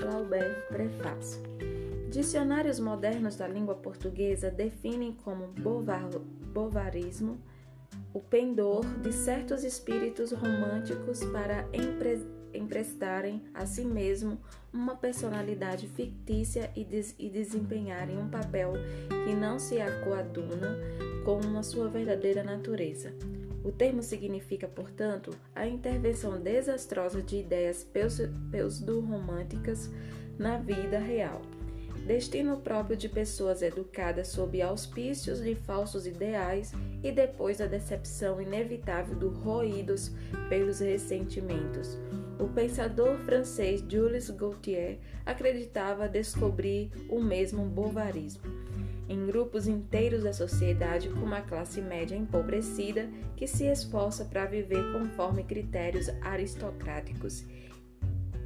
Flaubert, prefácio. Dicionários modernos da língua portuguesa definem como bovarismo o pendor de certos espíritos românticos para empre emprestarem a si mesmo uma personalidade fictícia e, des e desempenharem um papel que não se coaduna com a sua verdadeira natureza. O termo significa, portanto, a intervenção desastrosa de ideias pseudo-românticas na vida real. Destino próprio de pessoas educadas sob auspícios de falsos ideais e depois da decepção inevitável dos roídos pelos ressentimentos. O pensador francês Jules Gaultier acreditava descobrir o mesmo bovarismo em grupos inteiros da sociedade com uma classe média empobrecida que se esforça para viver conforme critérios aristocráticos.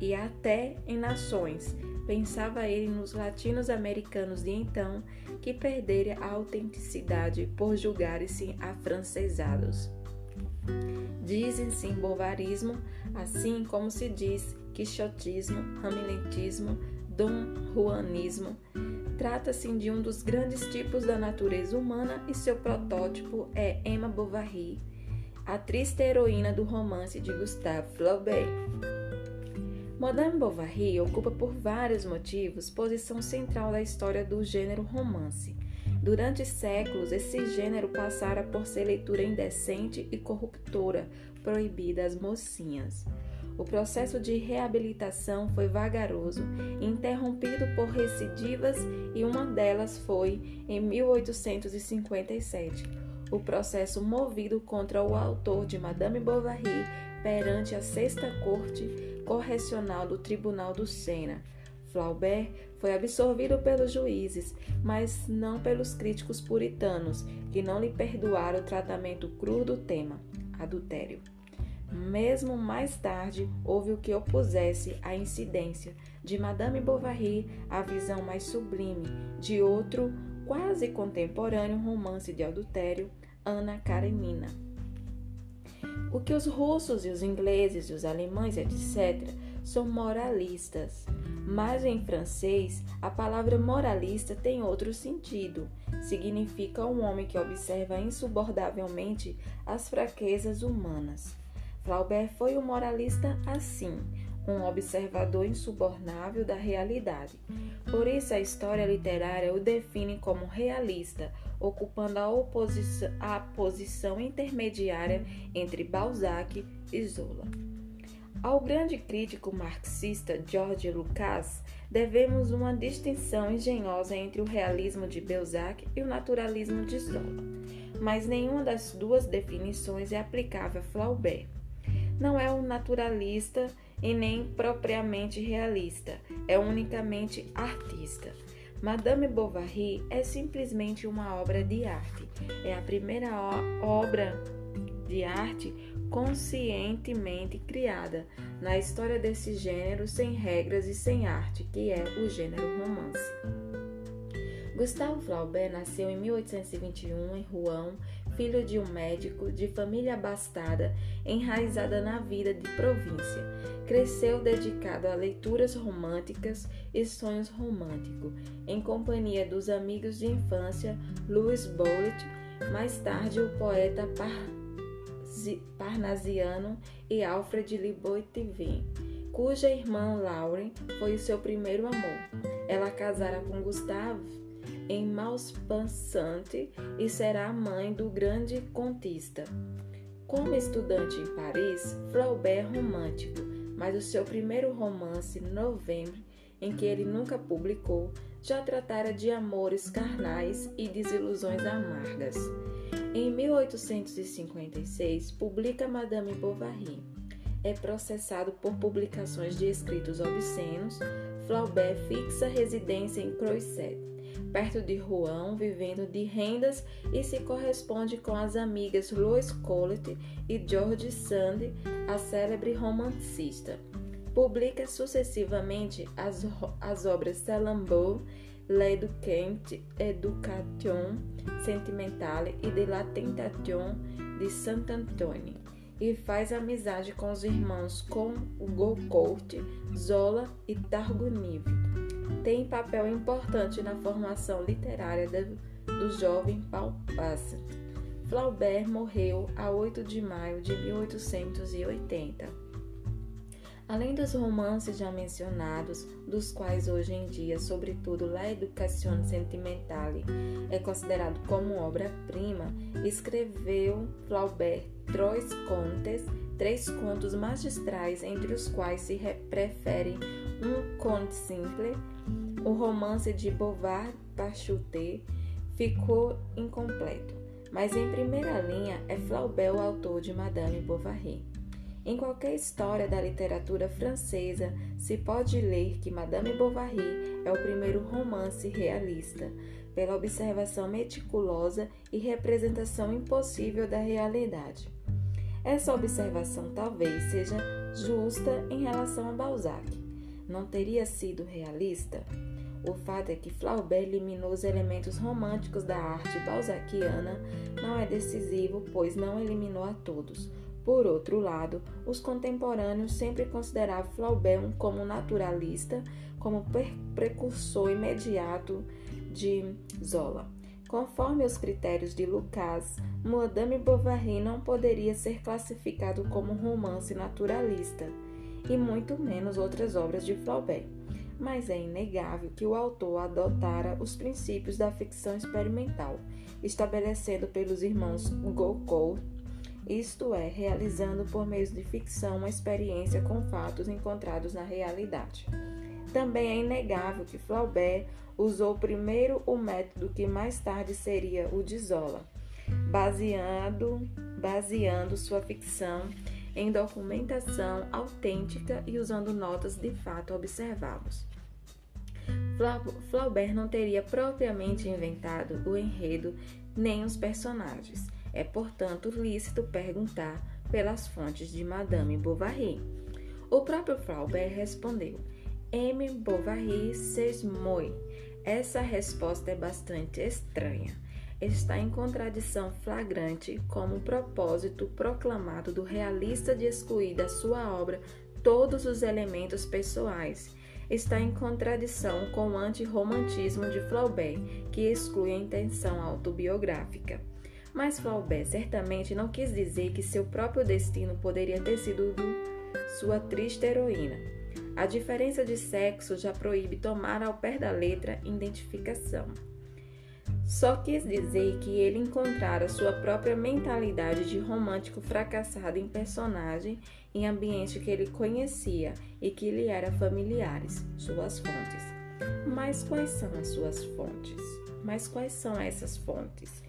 E até em nações, pensava ele nos latinos americanos de então, que perderam a autenticidade por julgarem-se afrancesados. Dizem-se bovarismo, assim como se diz quixotismo, hamiltontismo, dom juanismo. Trata-se de um dos grandes tipos da natureza humana e seu protótipo é Emma Bovary, a triste heroína do romance de Gustave Flaubert. Madame Bovary ocupa por vários motivos posição central da história do gênero romance. Durante séculos, esse gênero passara por ser leitura indecente e corruptora, proibida às mocinhas. O processo de reabilitação foi vagaroso, interrompido por recidivas e uma delas foi em 1857, o processo movido contra o autor de Madame Bovary perante a Sexta Corte Correcional do Tribunal do Sena. Flaubert foi absorvido pelos juízes, mas não pelos críticos puritanos, que não lhe perdoaram o tratamento cru do tema, adultério. Mesmo mais tarde, houve o que opusesse à incidência de Madame Bovary à visão mais sublime de outro, quase contemporâneo romance de adultério, Ana Karenina. O que os russos e os ingleses e os alemães, etc., são moralistas. Mas em francês, a palavra moralista tem outro sentido. Significa um homem que observa insubordavelmente as fraquezas humanas. Flaubert foi um moralista assim, um observador insubornável da realidade. Por isso, a história literária o define como realista, ocupando a, a posição intermediária entre Balzac e Zola. Ao grande crítico marxista George Lucas, devemos uma distinção engenhosa entre o realismo de Balzac e o naturalismo de Zola, mas nenhuma das duas definições é aplicável a Flaubert não é um naturalista e nem propriamente realista, é unicamente artista. Madame Bovary é simplesmente uma obra de arte. É a primeira obra de arte conscientemente criada na história desse gênero sem regras e sem arte, que é o gênero romance. Gustave Flaubert nasceu em 1821 em Rouen filho de um médico de família abastada, enraizada na vida de província. Cresceu dedicado a leituras românticas e sonhos românticos, em companhia dos amigos de infância Louis Bowlet, mais tarde o poeta parnasiano e Alfred Liboitivin, cuja irmã Lauren foi o seu primeiro amor. Ela casara com Gustave em Malspensante e será mãe do grande contista. Como estudante em Paris, Flaubert é romântico, mas o seu primeiro romance, Novembro, em que ele nunca publicou, já tratara de amores carnais e desilusões amargas. Em 1856, publica Madame Bovary. É processado por publicações de escritos obscenos. Flaubert fixa residência em Croisset perto de Rouen, vivendo de rendas e se corresponde com as amigas Louise Collet e George Sand, a célebre romancista. Publica sucessivamente as, as obras Salammbô, L'Education Sentimentale e de la Tentation de Saint-Antoine. e faz amizade com os irmãos com Goncourt, Zola e Targonive. Tem papel importante na formação literária do jovem Paul Passant. Flaubert morreu a 8 de maio de 1880. Além dos romances já mencionados, dos quais hoje em dia, sobretudo La Educazione Sentimentale, é considerado como obra-prima, escreveu Flaubert Trois Contes, três contos magistrais, entre os quais se prefere um conte simple, o romance de Bovard Pachuté ficou incompleto, mas em primeira linha é Flaubert o autor de Madame Bovary. Em qualquer história da literatura francesa se pode ler que Madame Bovary é o primeiro romance realista, pela observação meticulosa e representação impossível da realidade. Essa observação talvez seja justa em relação a Balzac. Não teria sido realista? O fato é que Flaubert eliminou os elementos românticos da arte balzaquiana não é decisivo, pois não eliminou a todos. Por outro lado, os contemporâneos sempre consideravam Flaubert como naturalista, como precursor imediato de Zola. Conforme os critérios de Lucas, Madame Bovary não poderia ser classificado como romance naturalista, e muito menos outras obras de Flaubert. Mas é inegável que o autor adotara os princípios da ficção experimental, estabelecendo pelos irmãos Goncourt isto é, realizando por meio de ficção uma experiência com fatos encontrados na realidade. Também é inegável que Flaubert usou primeiro o método que mais tarde seria o de Zola, baseando, baseando sua ficção em documentação autêntica e usando notas de fato observados. Flaubert não teria propriamente inventado o enredo nem os personagens. É, portanto, lícito perguntar pelas fontes de Madame Bovary. O próprio Flaubert respondeu: M. Bovary c'est moi. Essa resposta é bastante estranha. Está em contradição flagrante com o propósito proclamado do realista de excluir da sua obra todos os elementos pessoais. Está em contradição com o antirromantismo de Flaubert, que exclui a intenção autobiográfica. Mas Flaubert certamente não quis dizer que seu próprio destino poderia ter sido do sua triste heroína. A diferença de sexo já proíbe tomar ao pé da letra identificação. Só quis dizer que ele encontrara sua própria mentalidade de romântico fracassado em personagem em ambiente que ele conhecia e que lhe eram familiares, suas fontes. Mas quais são as suas fontes? Mas quais são essas fontes?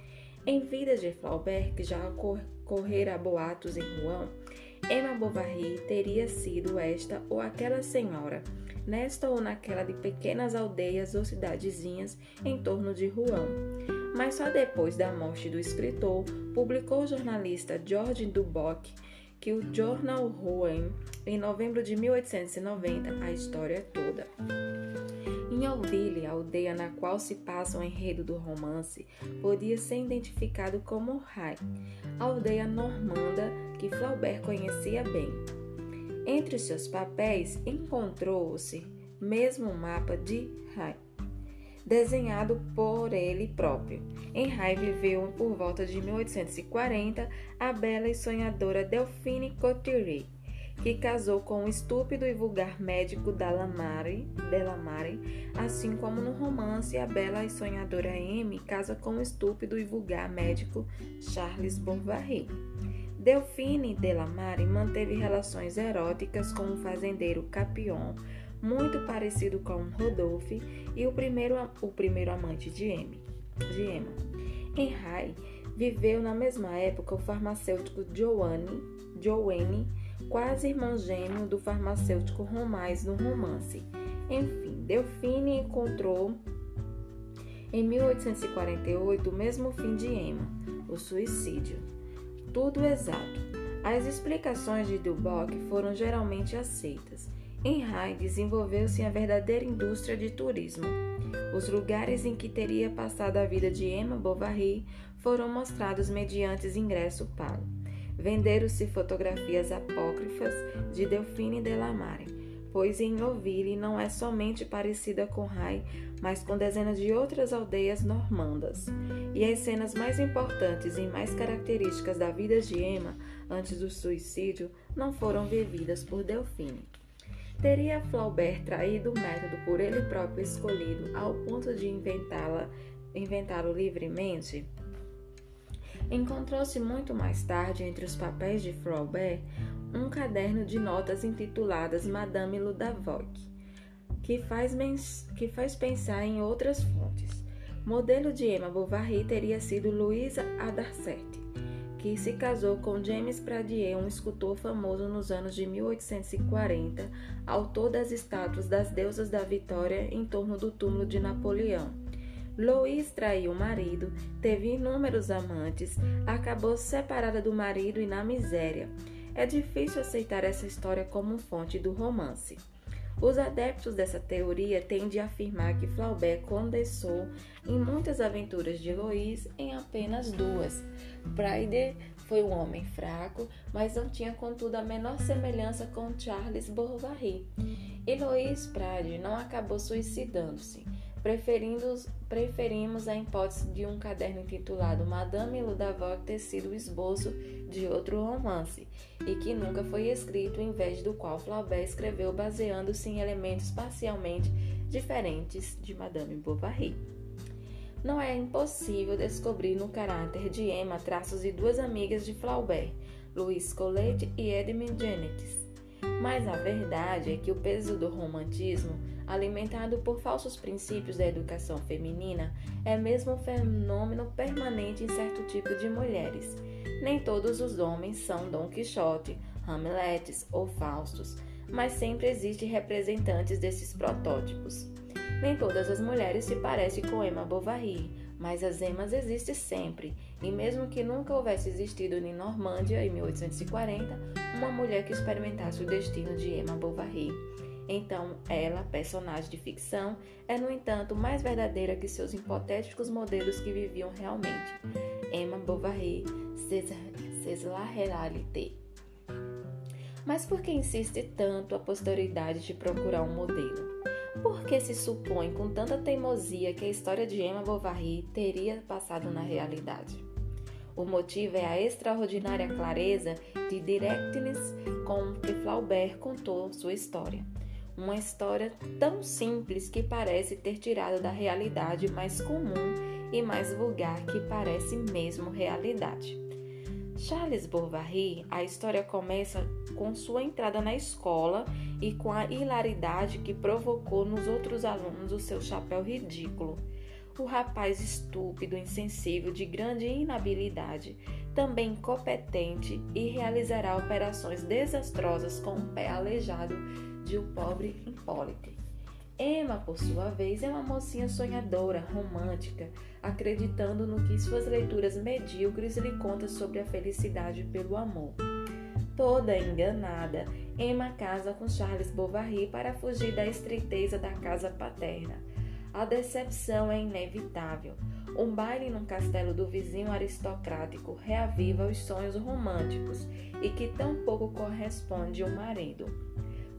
Em vida de Flaubert, que já correra boatos em Rouen, Emma Bovary teria sido esta ou aquela senhora, nesta ou naquela de pequenas aldeias ou cidadezinhas em torno de Rouen. Mas só depois da morte do escritor, publicou o jornalista George Duboc que o Journal Rouen, em novembro de 1890, a história toda. Em Auville, a aldeia na qual se passa o enredo do romance, podia ser identificado como Rai, a aldeia normanda que Flaubert conhecia bem. Entre seus papéis encontrou-se mesmo o mapa de Rai, desenhado por ele próprio. Em Rai viveu por volta de 1840 a bela e sonhadora Delphine Cotteret, que casou com o estúpido e vulgar médico Delamare, Delamare, assim como no romance a bela e sonhadora Amy casa com o estúpido e vulgar médico Charles Bovary. Delphine Delamare manteve relações eróticas com o fazendeiro Capion, muito parecido com Rodolphe e o primeiro, o primeiro amante de, Amy, de Emma. Em Rai, viveu na mesma época o farmacêutico Joanne quase irmão gêmeo do farmacêutico Romais no romance. Enfim, Delfine encontrou em 1848 o mesmo fim de Emma, o suicídio. Tudo exato. As explicações de Duboc foram geralmente aceitas. Em Rai desenvolveu-se a verdadeira indústria de turismo. Os lugares em que teria passado a vida de Emma Bovary foram mostrados mediante ingresso pago. Venderam-se fotografias apócrifas de Delphine de la Mare, pois em Ouville não é somente parecida com Rai, mas com dezenas de outras aldeias normandas. E as cenas mais importantes e mais características da vida de Emma antes do suicídio não foram vividas por Delphine. Teria Flaubert traído o método por ele próprio escolhido ao ponto de inventá-la, inventá-lo livremente? Encontrou-se muito mais tarde entre os papéis de Flaubert um caderno de notas intituladas Madame Ludavoc, que faz, que faz pensar em outras fontes. Modelo de Emma Bovary teria sido Louisa Adarcet, que se casou com James Pradier, um escultor famoso nos anos de 1840, autor das estátuas das deusas da vitória em torno do túmulo de Napoleão. Louise traiu o marido, teve inúmeros amantes, acabou separada do marido e na miséria. É difícil aceitar essa história como fonte do romance. Os adeptos dessa teoria tendem a afirmar que Flaubert condensou em muitas aventuras de Louise em apenas duas. Braide foi um homem fraco, mas não tinha contudo a menor semelhança com Charles Bovary. E Louise Prade não acabou suicidando-se preferimos a hipótese de um caderno intitulado Madame Ludavoc ter sido o esboço de outro romance, e que nunca foi escrito, em vez do qual Flaubert escreveu baseando-se em elementos parcialmente diferentes de Madame Bovary. Não é impossível descobrir no caráter de Emma traços de duas amigas de Flaubert, Louise Colette e Edmund Jennings. Mas a verdade é que o peso do romantismo alimentado por falsos princípios da educação feminina, é mesmo um fenômeno permanente em certo tipo de mulheres. Nem todos os homens são Dom Quixote, Hamlets ou Faustos, mas sempre existem representantes desses protótipos. Nem todas as mulheres se parecem com Emma Bovary, mas as Emmas existem sempre, e mesmo que nunca houvesse existido em Normândia, em 1840, uma mulher que experimentasse o destino de Emma Bovary então, ela, personagem de ficção, é, no entanto, mais verdadeira que seus hipotéticos modelos que viviam realmente. Emma Bovary, c'est la réalité. Mas por que insiste tanto a posterioridade de procurar um modelo? Por que se supõe com tanta teimosia que a história de Emma Bovary teria passado na realidade? O motivo é a extraordinária clareza de directness com que Flaubert contou sua história. Uma história tão simples que parece ter tirado da realidade mais comum e mais vulgar que parece mesmo realidade. Charles Bovary, a história começa com sua entrada na escola e com a hilaridade que provocou nos outros alunos o seu chapéu ridículo. O rapaz estúpido, insensível, de grande inabilidade, também incompetente e realizará operações desastrosas com um pé aleijado de O Pobre Hipólite. Emma, por sua vez, é uma mocinha sonhadora, romântica, acreditando no que suas leituras medíocres lhe contam sobre a felicidade pelo amor. Toda enganada, Emma casa com Charles Bovary para fugir da estreiteza da casa paterna. A decepção é inevitável. Um baile num castelo do vizinho aristocrático reaviva os sonhos românticos e que tão pouco corresponde ao marido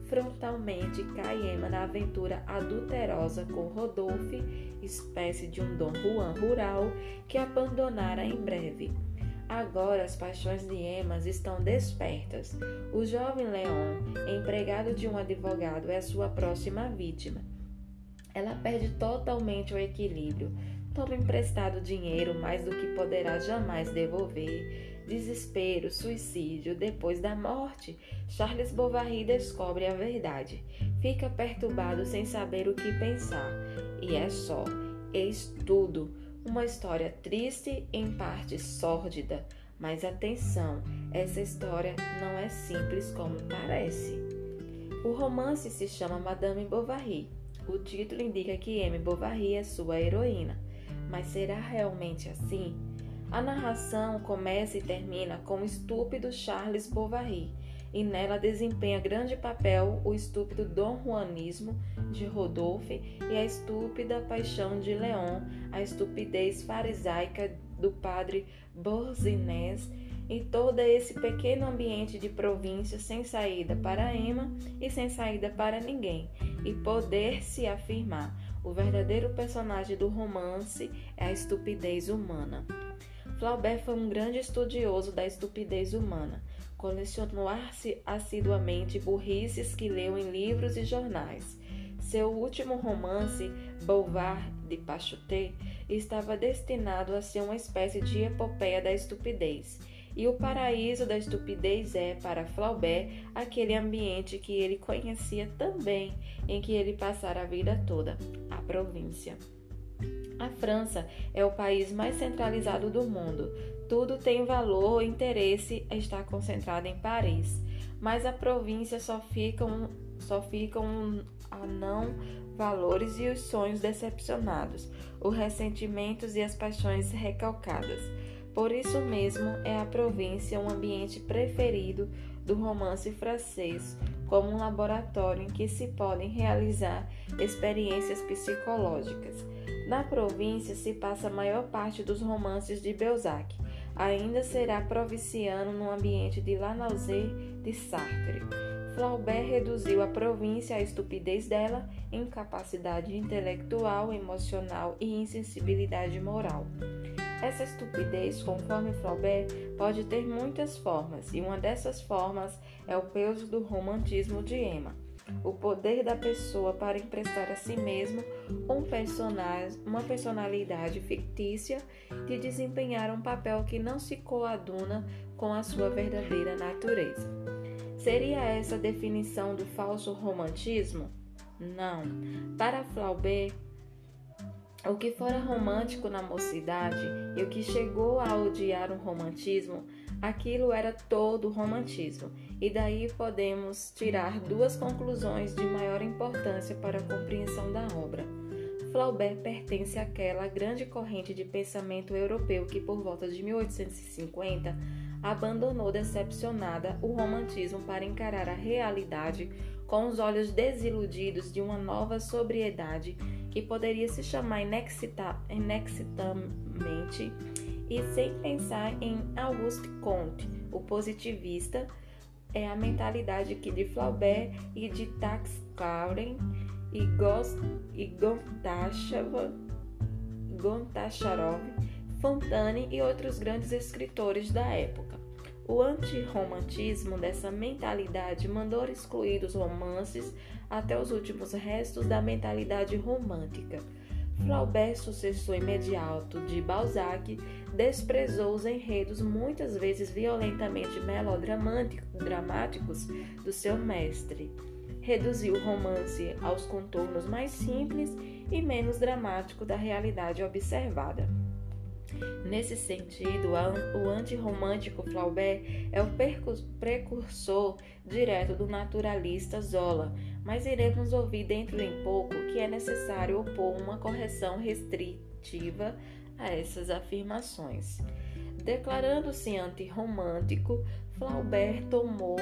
frontalmente cai Emma na aventura adulterosa com Rodolphe, espécie de um Dom Juan rural que abandonara em breve. Agora as paixões de Emma estão despertas. O jovem Leon, empregado de um advogado, é sua próxima vítima. Ela perde totalmente o equilíbrio, toma emprestado dinheiro mais do que poderá jamais devolver desespero, suicídio, depois da morte, Charles Bovary descobre a verdade. Fica perturbado sem saber o que pensar. E é só, eis tudo. Uma história triste, em parte sórdida. Mas atenção, essa história não é simples como parece. O romance se chama Madame Bovary. O título indica que M. Bovary é sua heroína. Mas será realmente assim? A narração começa e termina com o estúpido Charles Bovary, e nela desempenha grande papel o estúpido Dom Juanismo de Rodolphe e a estúpida paixão de Leon, a estupidez farisaica do padre Borzinés e todo esse pequeno ambiente de província sem saída para Emma e sem saída para ninguém, e poder se afirmar. O verdadeiro personagem do romance é a estupidez humana. Flaubert foi um grande estudioso da estupidez humana. Colecionou assiduamente burrices que leu em livros e jornais. Seu último romance, Boulevard de Pachoté, estava destinado a ser uma espécie de epopeia da estupidez. E o paraíso da estupidez é, para Flaubert, aquele ambiente que ele conhecia também, em que ele passara a vida toda a província. A França é o país mais centralizado do mundo. Tudo tem valor ou interesse está concentrado em Paris, mas a província só ficam só ficam a não valores e os sonhos decepcionados, os ressentimentos e as paixões recalcadas. Por isso mesmo é a província um ambiente preferido do romance francês, como um laboratório em que se podem realizar experiências psicológicas. Na província se passa a maior parte dos romances de Belzac. Ainda será provinciano no ambiente de La Nausée de Sartre. Flaubert reduziu a província à estupidez dela, incapacidade intelectual, emocional e insensibilidade moral. Essa estupidez, conforme Flaubert, pode ter muitas formas, e uma dessas formas é o peso do romantismo de Emma o poder da pessoa para emprestar a si mesmo um personagem, uma personalidade fictícia de desempenhar um papel que não se coaduna com a sua verdadeira natureza. Seria essa a definição do falso romantismo? Não. Para Flaubert, o que fora romântico na mocidade e o que chegou a odiar o romantismo, aquilo era todo romantismo e daí podemos tirar duas conclusões de maior importância para a compreensão da obra. Flaubert pertence àquela grande corrente de pensamento europeu que, por volta de 1850, abandonou decepcionada o romantismo para encarar a realidade com os olhos desiludidos de uma nova sobriedade que poderia se chamar inexitamente e sem pensar em Auguste Comte, o positivista, é a mentalidade que de Flaubert e de Tax Claren e, Gos, e Gontacharov, Fontane e outros grandes escritores da época. O antirromantismo dessa mentalidade mandou excluir dos romances até os últimos restos da mentalidade romântica. Flaubert, sucessor imediato de Balzac, desprezou os enredos muitas vezes violentamente melodramáticos do seu mestre. Reduziu o romance aos contornos mais simples e menos dramáticos da realidade observada. Nesse sentido, o antirromântico Flaubert é o precursor direto do naturalista Zola, mas iremos ouvir dentro em pouco que é necessário opor uma correção restritiva a essas afirmações. Declarando-se antirromântico, Flaubert tomou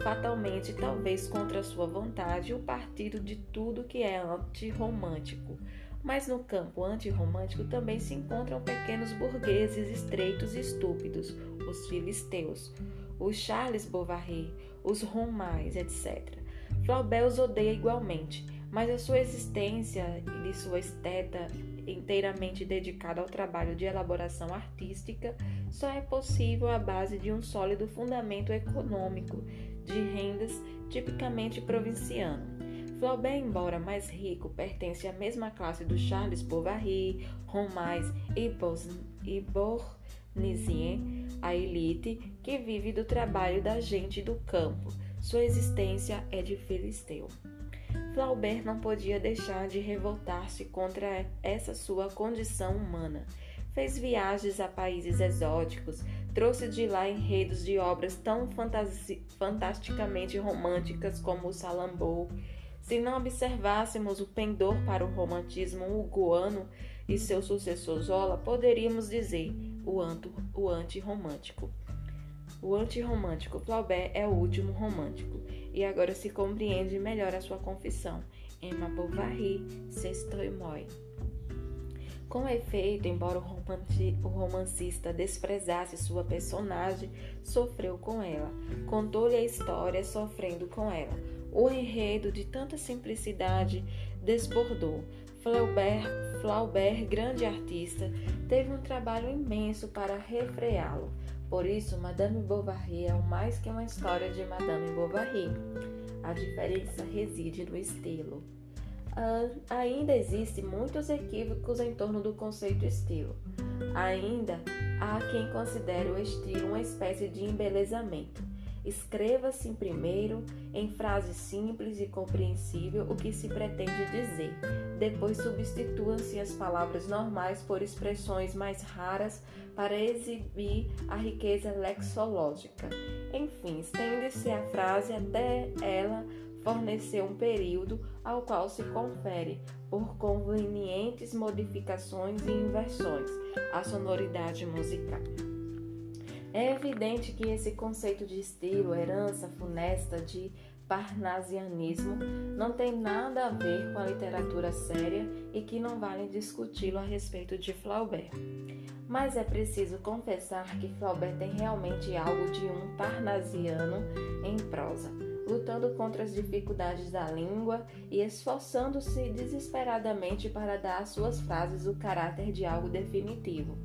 fatalmente, talvez contra sua vontade, o partido de tudo que é antirromântico. Mas no campo antirromântico também se encontram pequenos burgueses estreitos e estúpidos, os filisteus, os Charles Bovary, os Romais, etc. Flaubert os odeia igualmente, mas a sua existência e de sua esteta inteiramente dedicada ao trabalho de elaboração artística só é possível à base de um sólido fundamento econômico de rendas tipicamente provinciano. Flaubert, embora mais rico, pertence à mesma classe do Charles Bovary, Romais e Bournisien, a elite que vive do trabalho da gente do campo. Sua existência é de filisteu. Flaubert não podia deixar de revoltar-se contra essa sua condição humana. Fez viagens a países exóticos, trouxe de lá enredos de obras tão fantasticamente românticas como o Salambou. Se não observássemos o pendor para o romantismo hugoano e seu sucessor Zola, poderíamos dizer o, antirromântico. O antirromântico Flaubert é o último romântico, e agora se compreende melhor a sua confissão. Emma Bovary, Sexto Moi. Com efeito, embora o romancista desprezasse sua personagem, sofreu com ela. Contou-lhe a história sofrendo com ela. O enredo, de tanta simplicidade, desbordou. Flaubert, Flaubert, grande artista, teve um trabalho imenso para refreá-lo. Por isso, Madame Bovary é mais que uma história de Madame Bovary. A diferença reside no estilo. Uh, ainda existem muitos equívocos em torno do conceito estilo. Ainda há quem considere o estilo uma espécie de embelezamento. Escreva-se primeiro, em frase simples e compreensível, o que se pretende dizer. Depois substituam-se as palavras normais por expressões mais raras para exibir a riqueza lexológica. Enfim, estende-se a frase até ela fornecer um período ao qual se confere, por convenientes modificações e inversões, a sonoridade musical. É evidente que esse conceito de estilo, herança funesta de parnasianismo, não tem nada a ver com a literatura séria e que não vale discuti-lo a respeito de Flaubert. Mas é preciso confessar que Flaubert tem realmente algo de um parnasiano em prosa lutando contra as dificuldades da língua e esforçando-se desesperadamente para dar às suas frases o caráter de algo definitivo.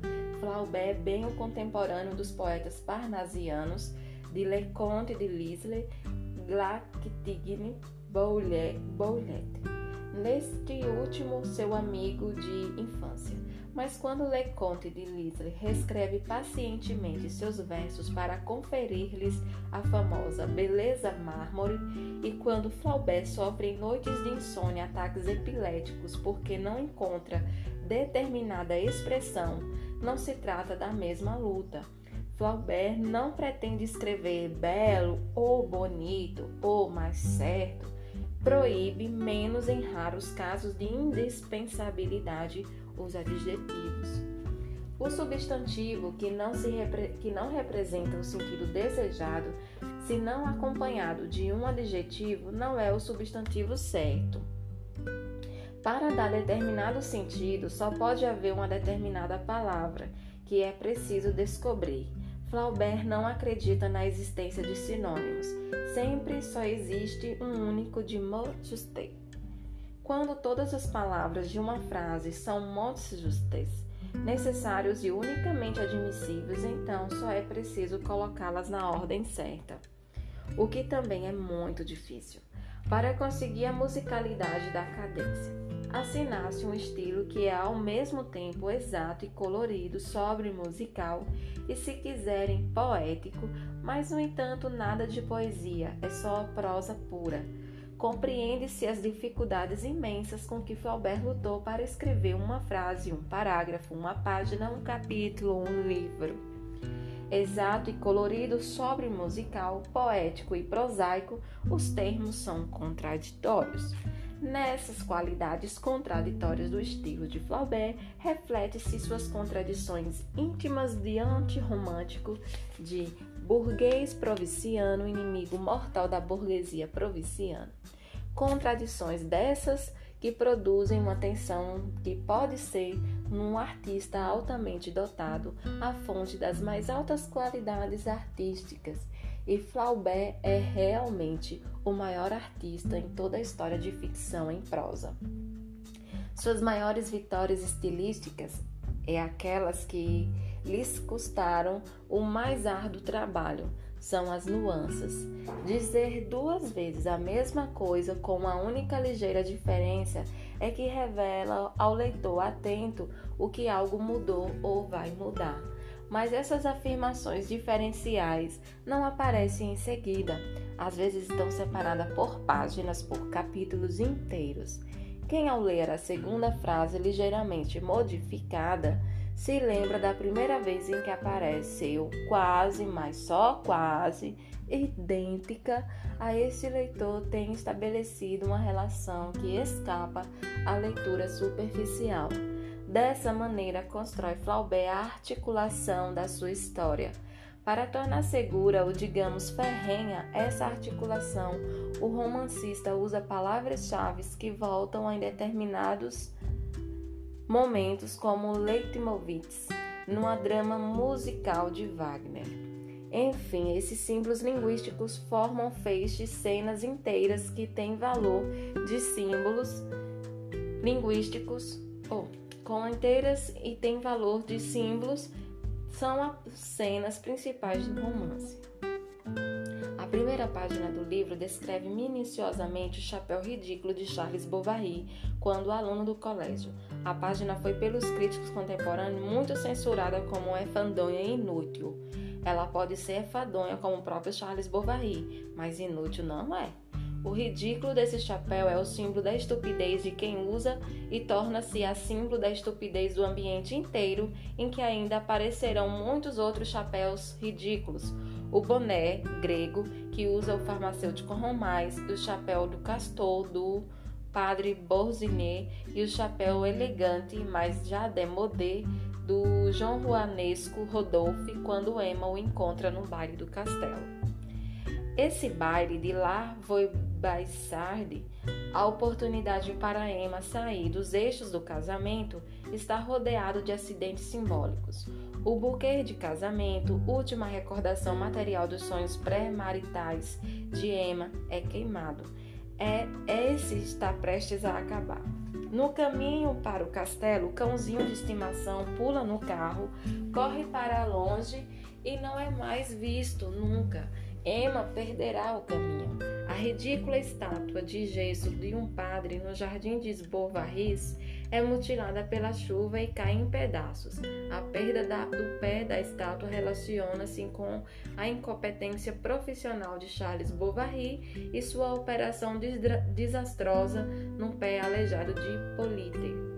Flaubert é bem o contemporâneo dos poetas parnasianos de Leconte de Lisle, Glactigny, Bouillet. Neste último, seu amigo de infância. Mas quando Leconte de Lisle reescreve pacientemente seus versos para conferir-lhes a famosa beleza mármore, e quando Flaubert sofre em noites de insônia ataques epiléticos porque não encontra determinada expressão, não se trata da mesma luta. Flaubert não pretende escrever belo ou bonito ou mais certo, proíbe, menos em raros casos de indispensabilidade, os adjetivos. O substantivo que não, se que não representa o sentido desejado, se não acompanhado de um adjetivo, não é o substantivo certo. Para dar determinado sentido, só pode haver uma determinada palavra, que é preciso descobrir. Flaubert não acredita na existência de sinônimos. Sempre só existe um único de mot juste. Quando todas as palavras de uma frase são mots justes, necessários e unicamente admissíveis, então só é preciso colocá-las na ordem certa. O que também é muito difícil, para conseguir a musicalidade da cadência. Assinasse um estilo que é ao mesmo tempo exato e colorido, sobre musical e, se quiserem, poético, mas no entanto nada de poesia, é só prosa pura compreende-se as dificuldades imensas com que Flaubert lutou para escrever uma frase, um parágrafo, uma página, um capítulo, um livro. Exato e colorido, sobre musical, poético e prosaico, os termos são contraditórios. Nessas qualidades contraditórias do estilo de Flaubert, reflete-se suas contradições íntimas de antirromântico, de burguês provinciano, inimigo mortal da burguesia provinciana. Contradições dessas que produzem uma tensão que pode ser, num artista altamente dotado, a fonte das mais altas qualidades artísticas. E Flaubert é realmente o maior artista em toda a história de ficção em prosa. Suas maiores vitórias estilísticas é aquelas que lhes custaram o mais árduo trabalho, são as nuances. Dizer duas vezes a mesma coisa com uma única ligeira diferença é que revela ao leitor atento o que algo mudou ou vai mudar. Mas essas afirmações diferenciais não aparecem em seguida, às vezes estão separadas por páginas, por capítulos inteiros. Quem, ao ler a segunda frase ligeiramente modificada, se lembra da primeira vez em que apareceu quase, mas só quase, idêntica a esse leitor tem estabelecido uma relação que escapa à leitura superficial. Dessa maneira, constrói Flaubert a articulação da sua história. Para tornar segura ou, digamos, ferrenha essa articulação, o romancista usa palavras-chave que voltam a determinados momentos como Leitmotivs, numa drama musical de Wagner. Enfim, esses símbolos linguísticos formam feixes, cenas inteiras que têm valor de símbolos linguísticos, ou com inteiras e têm valor de símbolos, são as cenas principais do romance. A primeira página do livro descreve minuciosamente o chapéu ridículo de Charles Bovary quando aluno do colégio. A página foi pelos críticos contemporâneos muito censurada como enfadonha e inútil. Ela pode ser enfadonha como o próprio Charles Bovary, mas inútil não é. O ridículo desse chapéu é o símbolo da estupidez de quem usa e torna-se a símbolo da estupidez do ambiente inteiro, em que ainda aparecerão muitos outros chapéus ridículos. O boné grego, que usa o farmacêutico Romais, o chapéu do castor do padre Borzinet e o chapéu elegante, mas já demodé, do João Juanesco Rodolphe quando Emma o encontra no baile do castelo. Esse baile de lá foi Baissarde, a oportunidade para Emma sair dos eixos do casamento está rodeado de acidentes simbólicos. O buquê de casamento, última recordação material dos sonhos pré-maritais de Emma, é queimado. É esse está prestes a acabar. No caminho para o castelo, o cãozinho de estimação pula no carro, corre para longe e não é mais visto nunca. Emma perderá o caminho. A ridícula estátua de gesso de um padre no jardim de Esbovarris é mutilada pela chuva e cai em pedaços. A perda da, do pé da estátua relaciona-se com a incompetência profissional de Charles Bovary e sua operação desastrosa no pé aleijado de Polite.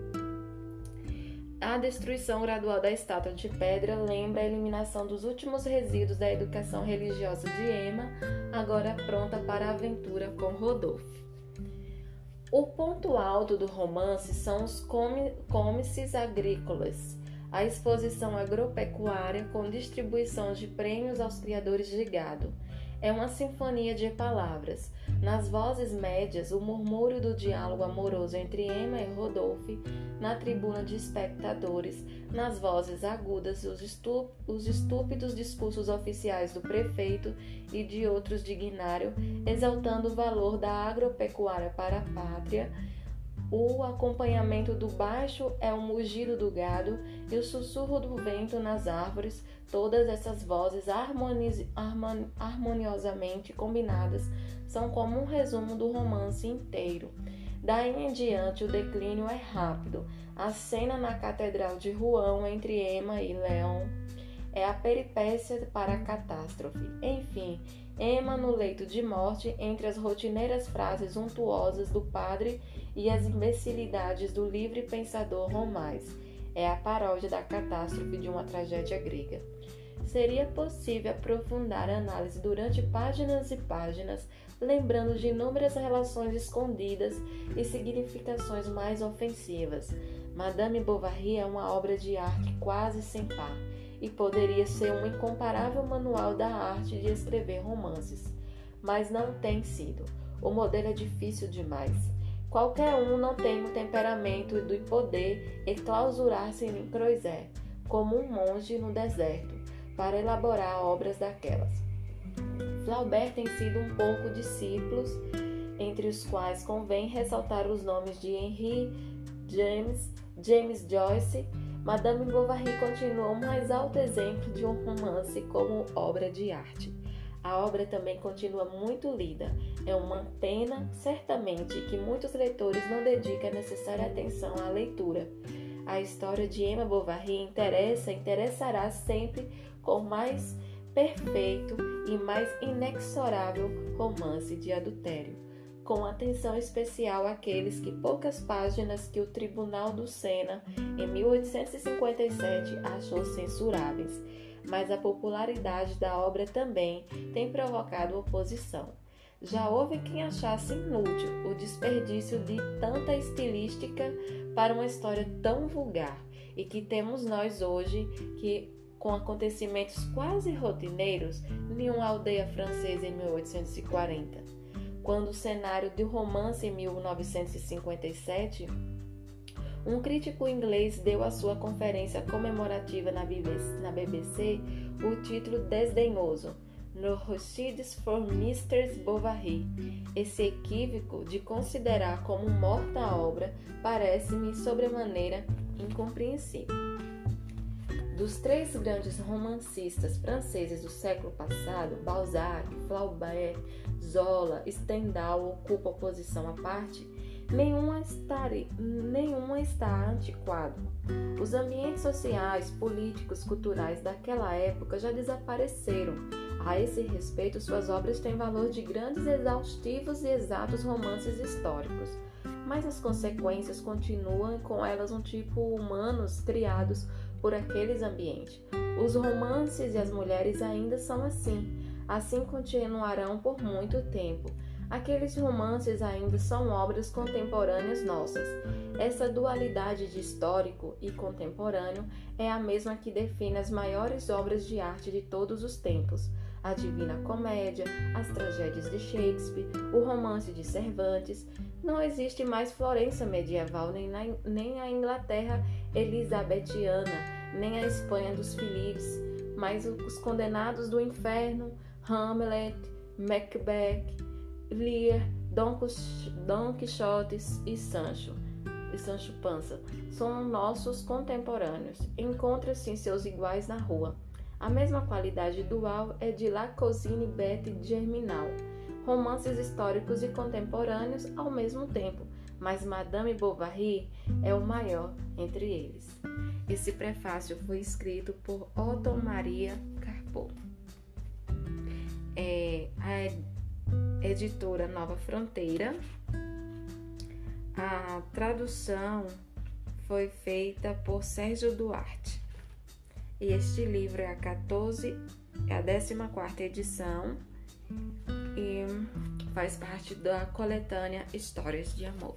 A destruição gradual da estátua de pedra lembra a eliminação dos últimos resíduos da educação religiosa de Emma, agora pronta para a aventura com Rodolphe. O ponto alto do romance são os cômices agrícolas, a exposição agropecuária com distribuição de prêmios aos criadores de gado é uma sinfonia de palavras. Nas vozes médias, o murmúrio do diálogo amoroso entre Emma e Rodolphe, na tribuna de espectadores, nas vozes agudas, os, estup os estúpidos discursos oficiais do prefeito e de outros dignários, exaltando o valor da agropecuária para a pátria o acompanhamento do baixo é o mugido do gado e o sussurro do vento nas árvores. Todas essas vozes harmoniosamente combinadas são como um resumo do romance inteiro. Daí em diante, o declínio é rápido. A cena na Catedral de Rouen entre Emma e Leon é a peripécia para a catástrofe. Enfim, Emma no leito de morte, entre as rotineiras frases untuosas do padre e as imbecilidades do livre pensador Romais. É a paródia da catástrofe de uma tragédia grega. Seria possível aprofundar a análise durante páginas e páginas, lembrando de inúmeras relações escondidas e significações mais ofensivas. Madame Bovary é uma obra de arte quase sem par e poderia ser um incomparável manual da arte de escrever romances, mas não tem sido. O modelo é difícil demais. Qualquer um não tem o temperamento do poder enclausurar-se em Croisé, como um monge no deserto, para elaborar obras daquelas. Flaubert tem sido um pouco discípulos, entre os quais convém ressaltar os nomes de Henry James, James Joyce. Madame Bovary continuou o mais alto exemplo de um romance como obra de arte. A obra também continua muito lida. É uma pena, certamente, que muitos leitores não dedicam a necessária atenção à leitura. A história de Emma Bovary interessa, interessará sempre com mais perfeito e mais inexorável romance de adultério, com atenção especial àqueles que poucas páginas que o Tribunal do Sena, em 1857, achou censuráveis mas a popularidade da obra também tem provocado oposição. Já houve quem achasse inútil o desperdício de tanta estilística para uma história tão vulgar, e que temos nós hoje que com acontecimentos quase rotineiros em uma aldeia francesa em 1840. Quando o cenário de romance em 1957 Um crítico inglês deu à sua conferência comemorativa na BBC, o título desdenhoso No Rochides for Mr. Bovary. Esse equívoco de considerar como morta a obra parece-me sobremaneira incompreensível. Dos três grandes romancistas franceses do século passado, Balzac, Flaubert, Zola, Stendhal ocupam posição à parte, nenhuma está, nenhuma está antiquado. Os ambientes sociais, políticos, culturais daquela época já desapareceram. A esse respeito, suas obras têm valor de grandes, exaustivos e exatos romances históricos. Mas as consequências continuam com elas um tipo humanos criados por aqueles ambientes. Os romances e as mulheres ainda são assim. Assim continuarão por muito tempo. Aqueles romances ainda são obras contemporâneas nossas. Essa dualidade de histórico e contemporâneo é a mesma que define as maiores obras de arte de todos os tempos. A Divina Comédia, as tragédias de Shakespeare, o romance de Cervantes. Não existe mais Florença medieval, nem, na, nem a Inglaterra elisabetiana, nem a Espanha dos Philips, mas os condenados do inferno, Hamlet, Macbeth, Lear, Don, Quixote e Sancho, e Sancho Panza são nossos contemporâneos. Encontra-se em seus iguais na rua. A mesma qualidade dual é de La Cousine Bette Germinal, romances históricos e contemporâneos ao mesmo tempo, mas Madame Bovary é o maior entre eles. Esse prefácio foi escrito por Otto Maria Carpo. É, a editora Nova Fronteira. A tradução foi feita por Sérgio Duarte. E este livro é a 14, é a 14 edição e faz parte da coletânea Histórias de Amor.